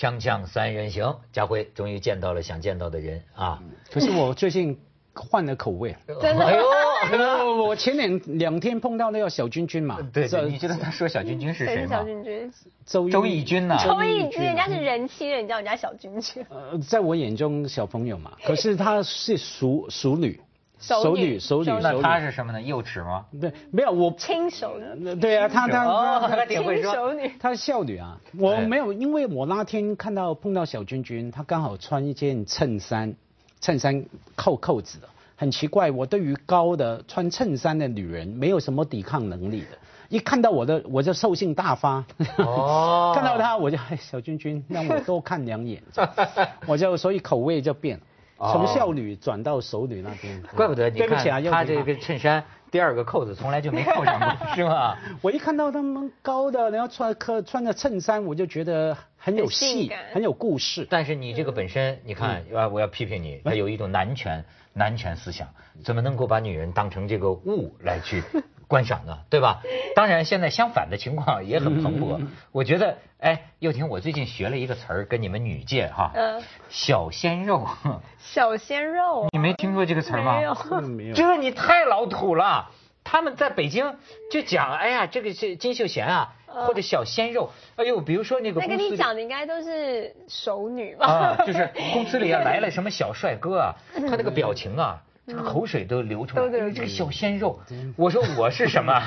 锵锵三人行，家辉终于见到了想见到的人啊！可是我最近换了口味，真的哎呦，呃我前两两天碰到那个小君君嘛，对这对，你知道他说小君君是谁吗小吗？君君？周周轶君呐、周轶君，人家是人妻了，你叫人家小君君。呃，在我眼中小朋友嘛，可是她是熟熟女，熟女熟女，那她是什么呢？幼齿吗？对，没有我，亲手女，呃对啊，她她哦，她他挺会说。手女。她是少女啊，我哎没有，因为我那天看到碰到小君君，她刚好穿一件衬衫，衬衫扣扣子的，很奇怪，我对于高的穿衬衫的女人没有什么抵抗能力的，一看到我的我就兽性大发，哦。看到她我就哎小君君让我多看两眼，我就所以口味就变了，哦从少女转到熟女那边，怪不得你对不起啊，看他这个衬衫第二个扣子从来就没扣上过，是吗？我一看到他们高的，然后穿穿穿着衬衫，我就觉得很有戏，很有故事。但是你这个本身，你看，啊，我要批评你，他有一种男权男权思想，怎么能够把女人当成这个物来去观赏的？对吧？当然，现在相反的情况也很蓬勃。我觉得，哎，又听，我最近学了一个词儿，跟你们女界哈，嗯，小鲜肉，小鲜肉。你没听说这个词儿吗？没有。嗯没有，这你太老土了。他们在北京就讲，哎呀，这个是金秀贤啊，嗯或者小鲜肉，哎呦，比如说那个那公司里跟你讲的应该都是熟女吧？啊，就是公司里啊来了什么小帅哥啊，他那个表情啊，这个口水都流出来，都流哎这个小鲜肉，我说我是什么？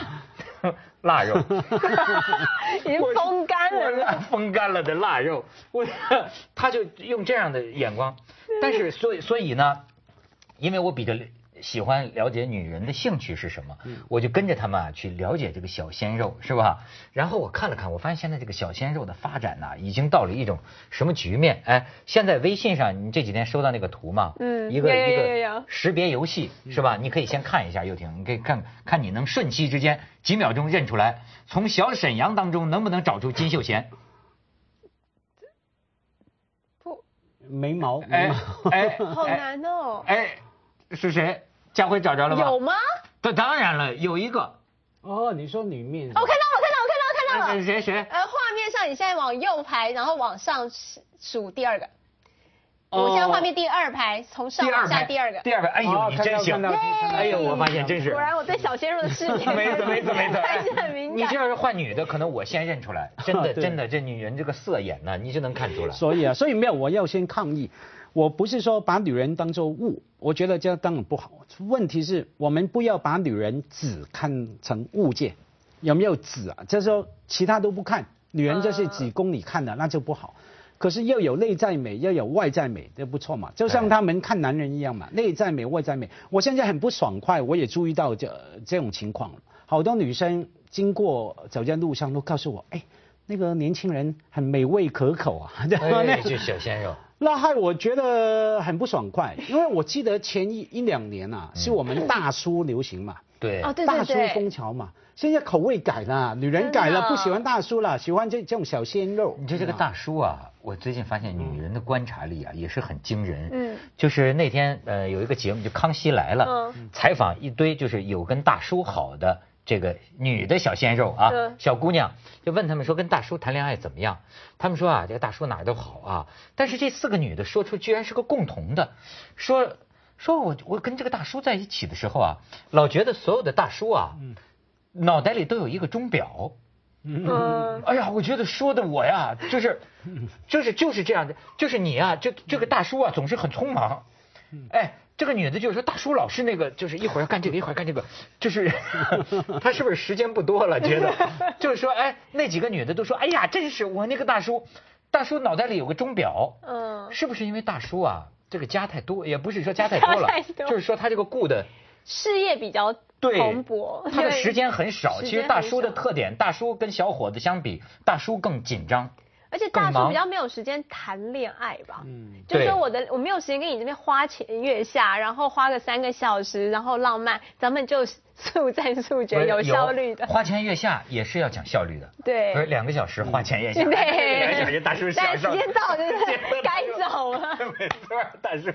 腊肉，已经风干我了。风干了的腊肉，我 他就用这样的眼光，但是所以所以呢，因为我比较喜欢了解女人的兴趣是什么，我就跟着他们啊去了解这个小鲜肉，是吧？然后我看了看，我发现现在这个小鲜肉的发展呐、已经到了一种什么局面？哎，现在微信上你这几天收到那个图吗？嗯一个一个识别游戏是吧？你可以先看一下，又婷，你可以看看你能瞬息之间几秒钟认出来，从小沈阳当中能不能找出金秀贤？不，眉毛，眉哎毛，哎，好哎难哦。哎，是谁？佳辉找着了吗？有。吗？对，当然了，有一个。哦，你说女面，哦，我看到了，我看到了，我看到了，看到了。谁谁？呃，画面上你现在往右排，然后往上数第二个。哦我现在画面第二排，从上往下第二个。第二排，哎呦，哦你真行哎呦，我发现真是果。然我对小鲜肉的视野没错没错没错，还是很敏感。你这要是换女的，可能我先认出来，真的真的，这女人这个色眼呢，你就能看出来。所以啊，所以没有，我要先抗议。我不是说把女人当做物，我觉得这样当然不好。问题是我们不要把女人只看成物件，有没有只啊？就是说其他都不看，女人就是只供你看的，那就不好。可是又有内在美，又有外在美，这不错嘛。就像他们看男人一样嘛，内在美、外在美。我现在很不爽快，我也注意到这这种情况了。好多女生经过走在路上都告诉我，哎，那个年轻人很美味可口啊。哎，就小鲜肉。那害我觉得很不爽快，因为我记得前一一两年啊，是我们大叔流行嘛，对。大叔对对。风潮嘛，现在口味改了，女人改了，不喜欢大叔了，喜欢这这种小鲜肉。你说这个大叔啊，我最近发现女人的观察力啊也是很惊人。嗯，就是那天呃有一个节目就《康熙来了》，嗯采访一堆就是有跟大叔好的这个女的小鲜肉啊，嗯小姑娘，就问他们说跟大叔谈恋爱怎么样？他们说啊，这个大叔哪儿都好啊，但是这四个女的说出居然是个共同的，说说我我跟这个大叔在一起的时候啊，老觉得所有的大叔啊，脑袋里都有一个钟表。嗯，哎呀，我觉得说的我呀，就是，就是就是这样的，就是你啊，这这个大叔啊，总是很匆忙。哎，这个女的就是说，大叔老是那个，就是一会儿要干这个，一会儿干这个，就是 他是不是时间不多了？觉得 就是说，哎，那几个女的都说，哎呀，真是我那个大叔，大叔脑袋里有个钟表，嗯，是不是因为大叔啊，这个家太多，也不是说家太多了太，多就是说他这个顾的。事业比较对，蓬勃，他的时间很少。其实大叔的特点，大叔跟小伙子相比，大叔更紧张。而且大叔比较没有时间谈恋爱吧，嗯，就是说我的我没有时间跟你这边花前月下，然后花个三个小时，然后浪漫，咱们就速战速决、有效率的。花前月下也是要讲效率的。对不是两个小时花前月下，对 两个小时大叔享但受。时间到就是 该走了。没错，大叔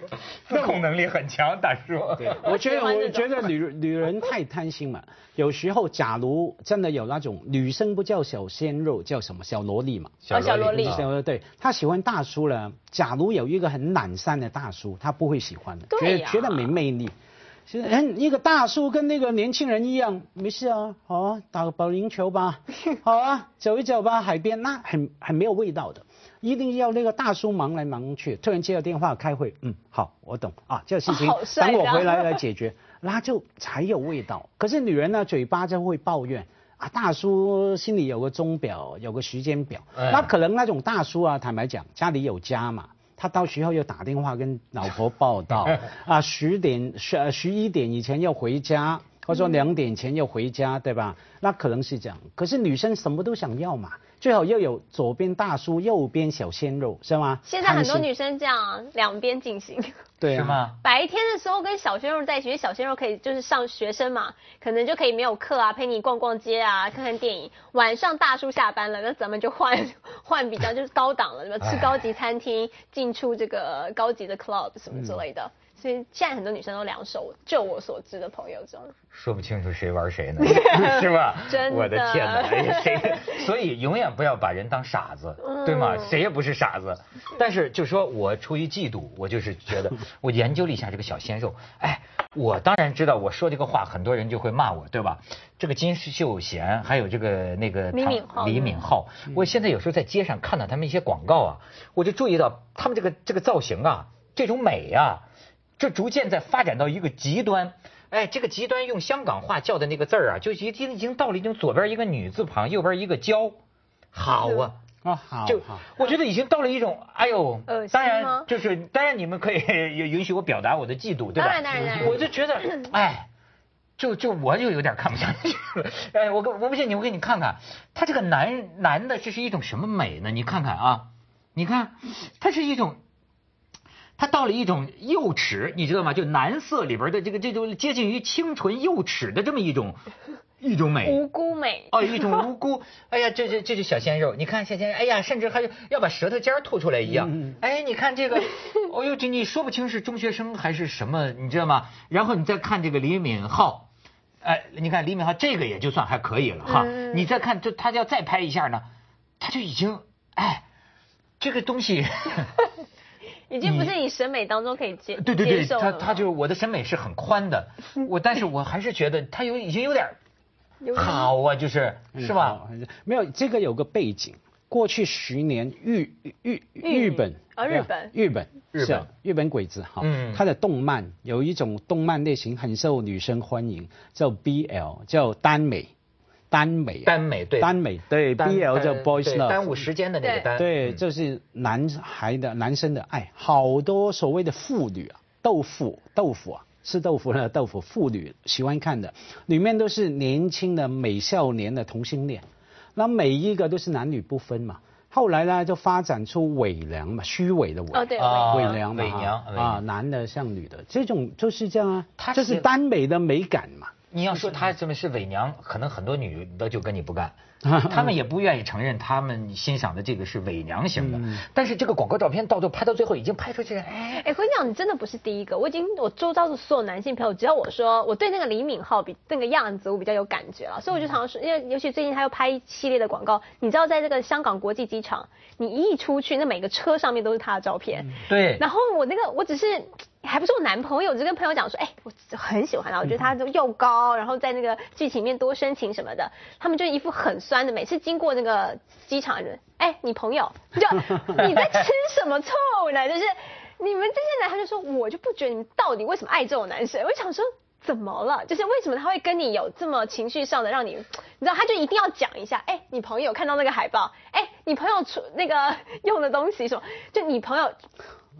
自控能力很强，大叔。对我觉得，我觉得女女人太贪心了。有时候，假如真的有那种女生不叫小鲜肉，叫什么小萝莉嘛？哦小萝莉小萝莉对，她喜欢大叔了。假如有一个很懒散的大叔，她不会喜欢的，觉得觉得没魅力。是，嗯，一个大叔跟那个年轻人一样，没事啊，好啊，打个保龄球吧，好啊，走一走吧，海边那很很没有味道的，一定要那个大叔忙来忙去，突然接到电话开会，嗯，好，我懂。啊，这个事情等我回来来解决，那就才有味道。可是女人呢，嘴巴就会抱怨。啊，大叔心里有个钟表，有个时间表，哎。那可能那种大叔啊，坦白讲，家里有家嘛，他到时候又打电话跟老婆报道，啊，十点十呃十一点以前要回家，或者说两点前要回家，对吧？那可能是这样。可是女生什么都想要嘛，最好又有左边大叔，右边小鲜肉，是吗？现在很多女生这样啊，两边进行。对啊是吗？白天的时候跟小鲜肉在一起，因为小鲜肉可以就是上学生嘛，可能就可以没有课啊，陪你逛逛街啊，看看电影。晚上大叔下班了，那咱们就换 换比较就是高档了，什么吃高级餐厅，进出这个高级的 club 什么之类的。所以现在很多女生都两手，就我所知的朋友中，说不清楚谁玩谁呢，是吧？真的我的天哪！所以永远不要把人当傻子，对吗？嗯谁也不是傻子。但是就说我出于嫉妒，我就是觉得 我研究了一下这个小鲜肉，哎，我当然知道我说这个话，很多人就会骂我，对吧？这个金秀贤，还有这个那个李敏镐李敏镐，我现在有时候在街上看到他们一些广告啊，我就注意到他们这个这个造型啊，这种美啊。这逐渐在发展到一个极端，哎，这个极端用香港话叫的那个字儿啊，就已经已经到了一种左边一个女字旁，右边一个娇，好啊，啊，好，就好。我觉得已经到了一种，哎呦当然就是当然你们可以允许我表达我的嫉妒，对吧？当然当然当然。我就觉得，哎。就就我就有点看不下去了，哎，我跟我不信你，我给你看看，他这个男男的这是一种什么美呢？你看看啊，你看，他是一种它到了一种幼齿，你知道吗？就男色里边的这个这种接近于清纯幼齿的这么一种 一种美。无辜美。哦，一种无辜。哎呀，这这这是小鲜肉，你看小鲜肉，哎呀，甚至还有要把舌头尖吐出来一样。嗯哎，你看这个，哦呦，这你说不清是中学生还是什么，你知道吗？然后你再看这个李敏镐，哎，你看李敏镐这个也就算还可以了哈。嗯你再看，就他要再拍一下呢，他就已经哎，这个东西。已经不是你审美当中可以接对对对，他他就我的审美是很宽的，我但是我还是觉得他有已经有点儿好啊，就是是吧？没有，这个有个背景。过去十年，日日日本。啊日本。日本日本。是啊日本鬼子哈，嗯。它的动漫有一种动漫类型很受女生欢迎，叫 BL，叫耽美，耽美啊，耽美对耽美对 BL 叫呃 boys love，耽误时间的那个对耽，对，嗯就是男孩的男生的爱，好多所谓的妇女啊，豆腐豆腐啊，吃豆腐的豆腐，妇女喜欢看的，里面都是年轻的美少年的同性恋，那每一个都是男女不分嘛。后来呢，就发展出伪娘嘛，虚伪的伪。哦对啊伪娘嘛，伪娘啊，男的像女的，这种就是这样啊，他这是是耽美的美感嘛。你要说他这么是伪娘，可能很多女的就跟你不干，他们也不愿意承认他们欣赏的这个是伪娘型的。但是这个广告照片到最后拍到最后已经拍出去了，哎，哎，我跟你讲，你真的不是第一个。我已经我周遭的所有男性朋友，只要我说我对那个李敏镐比那个样子我比较有感觉了，所以我就常常说，因为尤其最近他又拍一系列的广告，你知道在这个香港国际机场，你一出去，那每个车上面都是他的照片。对，然后我那个我只是还不是我男朋友，我就跟朋友讲说，哎，我很喜欢他，我觉得他就又高，然后在那个剧情里面多深情什么的，他们就一副很酸的，每次经过那个机场人，哎，你朋友，就你在吃什么醋呢？就是你们这些男，他就说，我就不觉得你们到底为什么爱这种男生，我就想说。怎么了？就是为什么他会跟你有这么情绪上的让你，你知道，他就一定要讲一下，哎，你朋友看到那个海报，哎，你朋友出那个 用的东西什么，就你朋友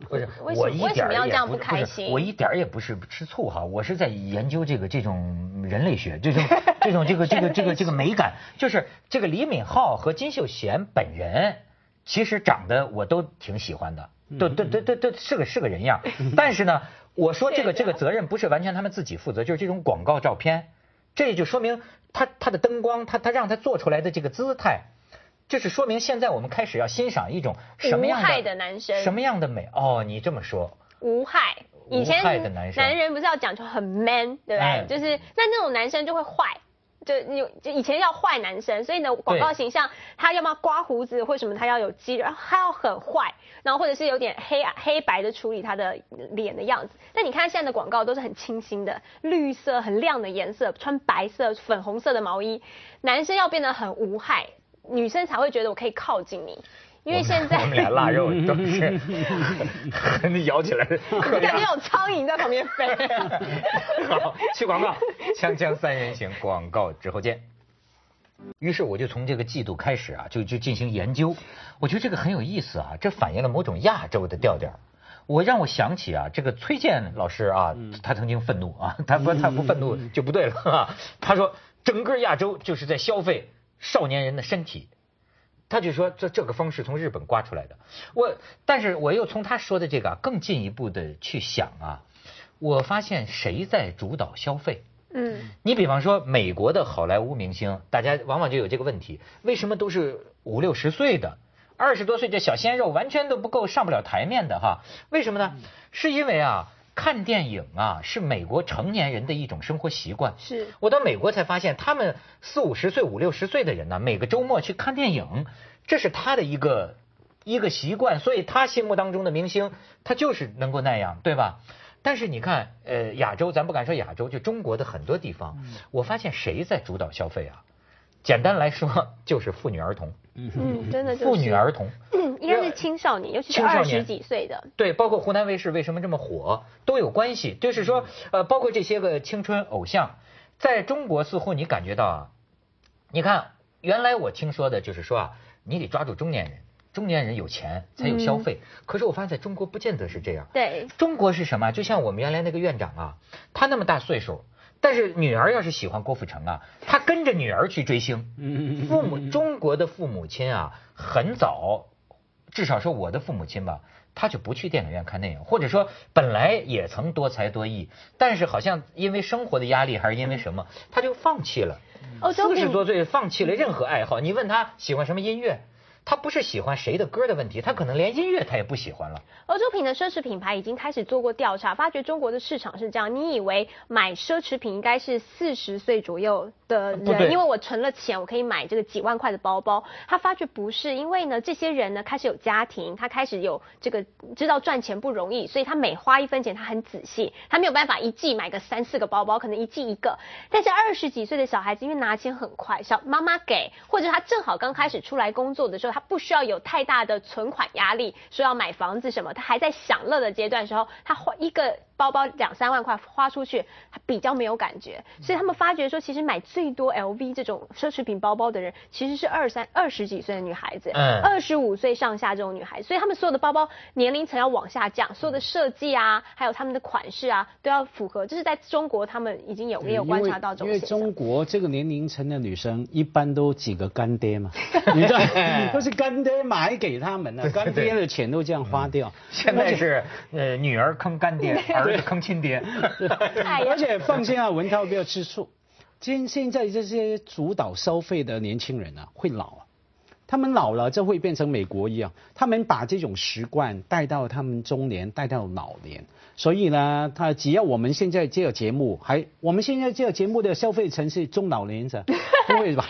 不是，为什么我一点为什么要儿也这样不开心？我一点儿也不是吃醋哈，我是在研究这个这种人类学，这种这种这个这个这个这个美感，就是这个李敏镐和金秀贤本人，其实长得我都挺喜欢的，都都都都都是个是个人样，但是呢，我说这个这个责任不是完全他们自己负责，就是这种广告照片。这就说明他他的灯光，他他让他做出来的这个姿态，这是说明现在我们开始要欣赏一种什么样的男生什么样的美？哦，你这么说，无害。以前的男生人不是要讲究很 man，对不对？哎就是那那种男生就会坏。就你就以前要坏男生，所以呢广告形象他要么刮胡子或什么，他要有肌肉，然后他要很坏，然后或者是有点黑黑白的处理他的脸的样子。但你看现在的广告都是很清新的，绿色很亮的颜色，穿白色、粉红色的毛衣，男生要变得很无害，女生才会觉得我可以靠近你。因为现在我们俩腊肉都是 你咬起来，感觉有苍蝇在旁边飞。好，去广告，锵锵三人行广告之后见。于是我就从这个季度开始啊，就就进行研究。我觉得这个很有意思啊，这反映了某种亚洲的调调。我让我想起啊，这个崔健老师啊，他曾经愤怒啊，他不他不愤怒就不对了啊。他说整个亚洲就是在消费少年人的身体。他就说这这个风是从日本刮出来的。我但是我又从他说的这个更进一步的去想啊，我发现谁在主导消费？嗯，你比方说美国的好莱坞明星，大家往往就有这个问题，为什么都是五六十岁的，二十多岁这小鲜肉完全都不够上不了台面的哈？为什么呢？是因为啊，看电影啊是美国成年人的一种生活习惯。是我到美国才发现，他们四五十岁、五六十岁的人呢，每个周末去看电影，这是他的一个一个习惯，所以他心目当中的明星，他就是能够那样，对吧？但是你看，呃，亚洲，咱不敢说亚洲，就中国的很多地方，我发现谁在主导消费啊？简单来说，就是妇女儿童，嗯，真的就是妇女儿童。嗯，应该是青少年，尤其是二十几岁的。对，包括湖南卫视为什么这么火，都有关系。就是说，呃，包括这些个青春偶像，在中国似乎你感觉到啊，你看，原来我听说的就是说啊，你得抓住中年人，中年人有钱才有消费。可是我发现在中国不见得是这样。对，中国是什么？就像我们原来那个院长啊，他那么大岁数，但是女儿要是喜欢郭富城啊，他跟着女儿去追星。父母中国的父母亲啊，很早，至少说我的父母亲吧，他就不去电影院看电影，或者说本来也曾多才多艺，但是好像因为生活的压力还是因为什么，他就放弃了。四十多岁放弃了任何爱好，你问他喜欢什么音乐？他不是喜欢谁的歌的问题，他可能连音乐他也不喜欢了。欧洲品的奢侈品牌已经开始做过调查，发觉中国的市场是这样。你以为买奢侈品应该是四十岁左右的人，因为我存了钱，我可以买这个几万块的包包。他发觉不是，因为呢，这些人呢开始有家庭，他开始有这个知道赚钱不容易，所以他每花一分钱他很仔细，他没有办法一季买个三四个包包，可能一季一个。但是二十几岁的小孩子，因为拿钱很快，小妈妈给，或者他正好刚开始出来工作的时候，他不需要有太大的存款压力，说要买房子什么，他还在享乐的阶段时候，他花一个包包两三万块花出去，他比较没有感觉，所以他们发觉说，其实买最多 LV 这种奢侈品包包的人，其实是二三二十几岁的女孩子，嗯二十五岁上下这种女孩子，所以他们所有的包包年龄层要往下降，所有的设计啊，还有他们的款式啊，都要符合，这是在中国他们已经有没有观察到这种因为中。国这个年龄层的女生一般都几个干爹嘛，你知道，都是干爹买给他们的，干爹的钱都这样花掉。现在是呃女儿坑干爹，儿子坑亲爹。而且放心啊，文涛不要吃醋。今现在这些主导消费的年轻人啊，会老啊，他们老了就会变成美国一样，他们把这种习惯带到他们中年，带到老年。所以呢，他只要我们现在这个节目，还我们现在这个节目的消费层是中老年者，不会吧？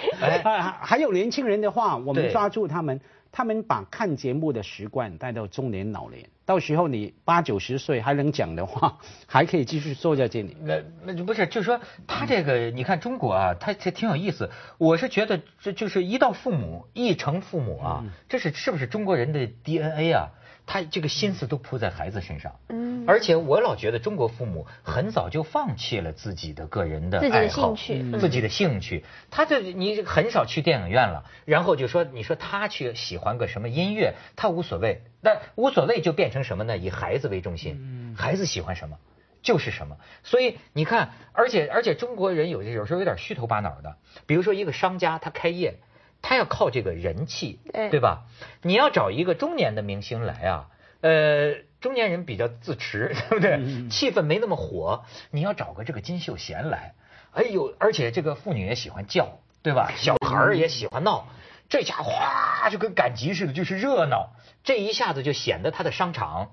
还有年轻人的话，我们抓住他们，他们把看节目的习惯带到中年老年，到时候你八九十岁还能讲的话，还可以继续坐在这里。那那就不是，就是说他这个，你看中国啊，他这挺有意思。我是觉得这就是一到父母，一成父母啊，这是是不是中国人的 DNA 啊？他这个心思都扑在孩子身上。嗯而且我老觉得中国父母很早就放弃了自己的个人的自己的爱好兴趣嗯自己的兴趣。他就你很少去电影院了，然后就说你说他去喜欢个什么音乐，他无所谓。但无所谓就变成什么呢？以孩子为中心，孩子喜欢什么。就是什么，所以你看，而且而且中国人有有时候有点虚头巴脑的，比如说一个商家他开业，他要靠这个人气，对对吧？你要找一个中年的明星来啊，呃，中年人比较自持，对不对？气氛没那么火，你要找个这个金秀贤来。哎呦，而且这个妇女也喜欢叫，对吧？小孩儿也喜欢闹，这家伙哗就跟赶集似的，就是热闹。这一下子就显得他的商场，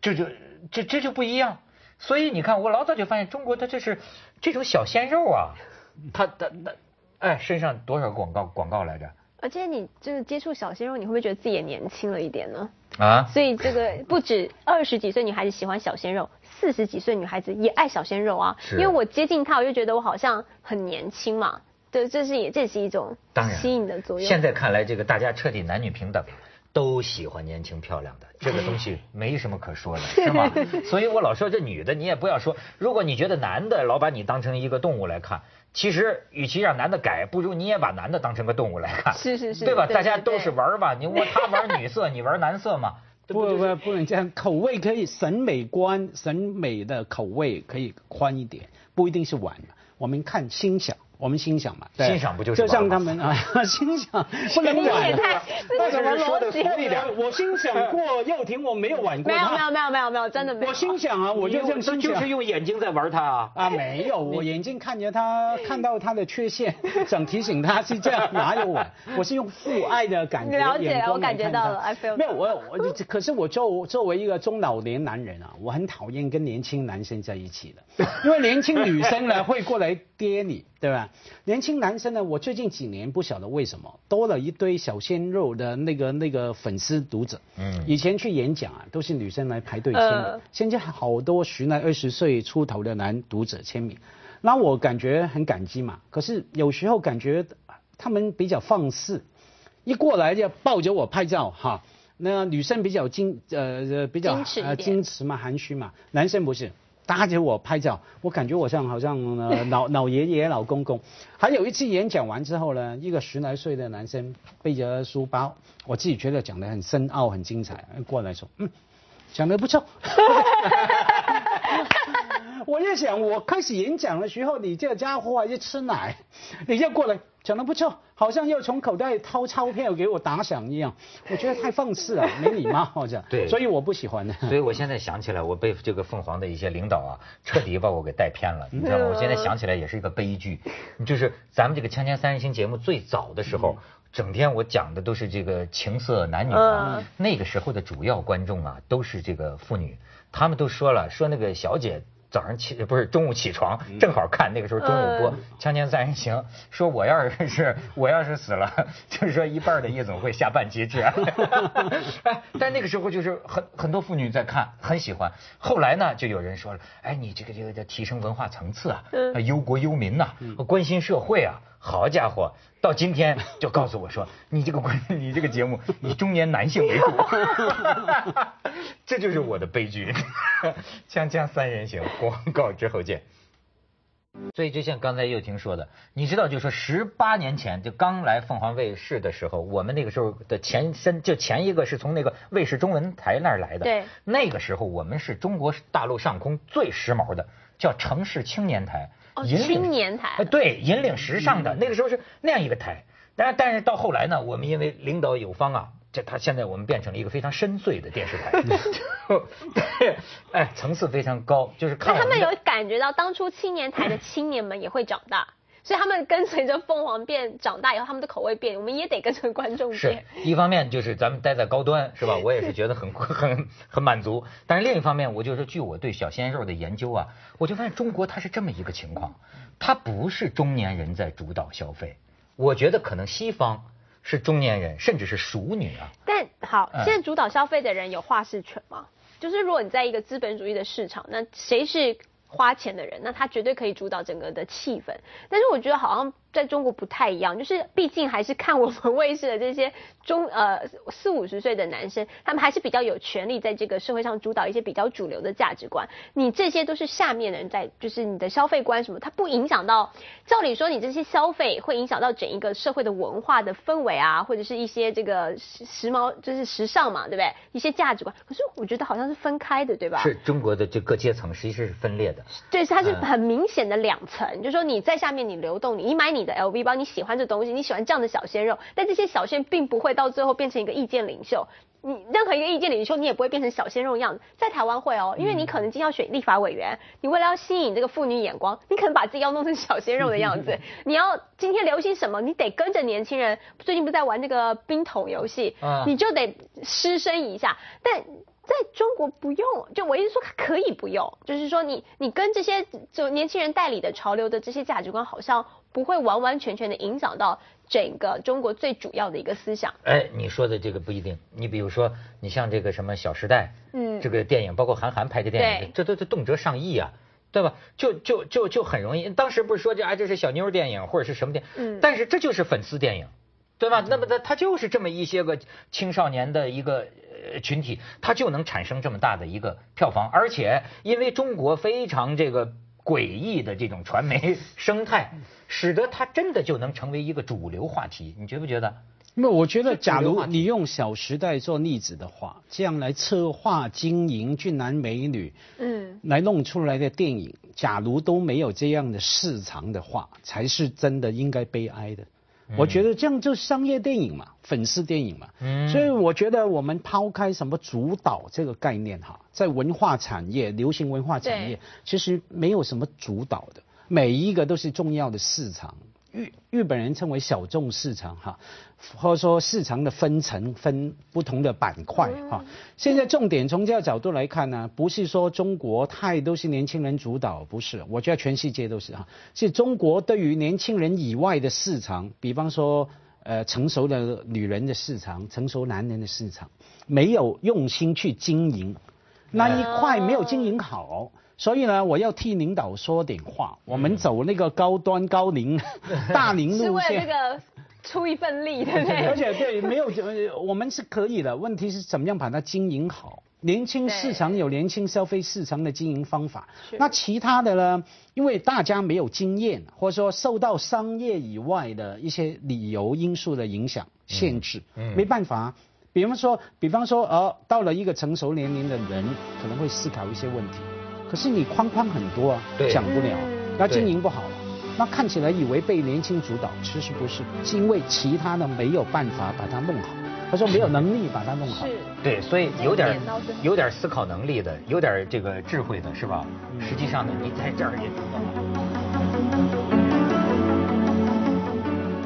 这就这这就不一样。所以你看，我老早就发现中国它这是这种小鲜肉啊，他他他，哎，身上多少广告广告来着？而且你就是接触小鲜肉，你会不会觉得自己也年轻了一点呢？啊，所以这个不止 二十几岁女孩子喜欢小鲜肉，四十几岁女孩子也爱小鲜肉啊。是因为我接近他，我就觉得我好像很年轻嘛。对，这是也这是一种当然吸引的作用。现在看来，这个大家彻底男女平等了，都喜欢年轻漂亮的，这个东西没什么可说的，是吗？所以我老说这女的，你也不要说，如果你觉得男的老把你当成一个动物来看，其实与其让男的改，不如你也把男的当成个动物来看，是是是对吧？对对大家都是玩儿吧，你我他玩女色，你玩男色嘛，不不不能这样，口味可以审美观、审美的口味可以宽一点，不一定是玩。我们看欣赏，我们欣赏嘛，对欣赏不就是就像他们啊，欣赏不能太啊。这是什么说得逻辑？俗一点我欣赏过幼婷，我没有玩过。没有没有没有没有没有，真的没有。我欣赏啊，我就这样欣赏。就是用眼睛在玩他啊。啊，没有，我眼睛看着他，看到他的缺陷，想提醒他是这样，哪有玩？我是用父爱的感觉，了解我感觉到了没有，我我可是我作作为一个中老年男人啊，我很讨厌跟年轻男生在一起的，因为年轻女生呢会过来跌你，对吧？年轻男生呢，我最近几年不晓得为什么多了一堆小鲜肉的那个那个粉丝读者，嗯以前去演讲啊，都是女生来排队签名，呃现在好多十来二十岁出头的男读者签名，那我感觉很感激嘛。可是有时候感觉他们比较放肆，一过来就抱着我拍照哈。那女生比较矜呃呃比较矜持嘛含蓄嘛，男生不是。搭着我拍照，我感觉我像好像呃 老老爷爷老公公。还有一次演讲完之后呢，一个十来岁的男生背着书包，我自己觉得讲得很深奥很精彩，过来说嗯讲得不错。我就想，我开始演讲的时候，你这家伙还是吃奶，你就过来讲得不错，好像要从口袋掏钞票给我打赏一样，我觉得太放肆了，没礼貌好像。对所以我不喜欢的。所以我现在想起来，我被这个凤凰的一些领导啊，彻底把我给带偏了，你知道吗？我现在想起来也是一个悲剧，就是咱们这个《锵锵三人行》节目最早的时候，整天我讲的都是这个情色男女啊嗯，那个时候的主要观众啊都是这个妇女，他们都说了，说那个小姐。早上起不是中午起床，正好看那个时候中午播《嗯锵锵三人行》，说我要是 我要是死了，就是说一半的夜总会下半截肢。哎，但那个时候就是很很多妇女在看，很喜欢。后来呢，就有人说了，哎，你这个这个叫提升文化层次啊，忧国忧民呐、关心社会啊。好家伙，到今天就告诉我说，你这个关 你这个节目以中年男性为主，这就是我的悲剧。锵锵三人行，广告之后见。所以就像刚才又听说的，你知道，就说十八年前就刚来凤凰卫视的时候，我们那个时候的前身就前一个是从那个卫视中文台那儿来的。对。那个时候我们是中国大陆上空最时髦的，叫城市青年台。哦青年台。哎对，引领时尚的，那个时候是那样一个台。但但是到后来呢，我们因为领导有方啊，这他现在我们变成了一个非常深邃的电视台，对，哎，层次非常高，就是看他们有感觉到当初青年台的青年们也会长大，所以他们跟随着凤凰变长大以后，他们的口味变，我们也得跟着观众是变。一方面就是咱们待在高端是吧？我也是觉得很很 很满足。但是另一方面，我就是据我对小鲜肉的研究啊，我就发现中国它是这么一个情况，它不是中年人在主导消费，我觉得可能西方是中年人甚至是熟女啊。但好，嗯现在主导消费的人有话事权吗？就是如果你在一个资本主义的市场，那谁是花钱的人？那他绝对可以主导整个的气氛。但是我觉得好像在中国不太一样，就是毕竟还是看我们卫视的这些中呃四五十岁的男生，他们还是比较有权利在这个社会上主导一些比较主流的价值观。你这些都是下面的人在，就是你的消费观什么，它不影响到。照理说，你这些消费会影响到整一个社会的文化的氛围啊，或者是一些这个时时髦，就是时尚嘛，对不对？一些价值观。可是我觉得好像是分开的，对吧？是中国的这各阶层实际是分裂的。对，它是嗯很明显的两层，就是说你在下面你流动，你你买你的 LV 包，你喜欢这东西，你喜欢这样的小鲜肉，但这些小鲜并不会到最后变成一个意见领袖。你任何一个意见领袖，你也不会变成小鲜肉的样子。在台湾会哦，因为你可能今天要选立法委员，你为了要吸引这个妇女眼光，你可能把自己要弄成小鲜肉的样子。你要今天流行什么，你得跟着年轻人。最近不是在玩那个冰桶游戏，你就得失身一下。但在中国不用，就我一直说可以不用，就是说你你跟这些就年轻人代理的潮流的这些价值观，好像不会完完全全的影响到整个中国最主要的一个思想。哎，你说的这个不一定，你比如说你像这个什么《小时代》，嗯，这个电影，包括韩寒拍的电影，这都是动辄上亿啊，对吧？就就就就很容易，当时不是说这啊这是小妞电影或者是什么电影，嗯，但是这就是粉丝电影，对吧？那么它它就是这么一些个青少年的一个呃。群体，它就能产生这么大的一个票房，而且因为中国非常这个诡异的这种传媒 生态，使得它真的就能成为一个主流话题。你觉不觉得？那我觉得，假如你用《小时代》做例子的话，这样来策划经营俊男美女，嗯，来弄出来的电影，假如都没有这样的市场的话，才是真的应该悲哀的。我觉得这样就是商业电影嘛，粉丝电影嘛，嗯。所以我觉得我们抛开什么主导这个概念哈，在文化产业、流行文化产业，其实没有什么主导的，每一个都是重要的市场。日日本人称为小众市场哈，或者说市场的分层分不同的板块哈。现在重点从这个角度来看呢，不是说中国太都是年轻人主导，不是，我觉得全世界都是哈。是中国对于年轻人以外的市场，比方说呃成熟的女人的市场、成熟男人的市场，没有用心去经营，那一块没有经营好。所以呢，我要替领导说点话。我们走那个高端高龄 大龄路线，是为了这个出一份力，对不对？而且对，没有我们是可以的。问题是怎么样把它经营好？年轻市场有年轻消费市场的经营方法。那其他的呢？因为大家没有经验，或者说受到商业以外的一些理由因素的影响限制，没办法。比方说，比方说，呃，到了一个成熟年龄的人，可能会思考一些问题。可是你框框很多啊，讲不了，那经营不好。了，那看起来以为被年轻主导，其实不是，是因为其他的没有办法把它弄好，他说没有能力把它弄好，对，所以有点有点思考能力的，有点这个智慧的是吧？实际上呢，你在这儿也。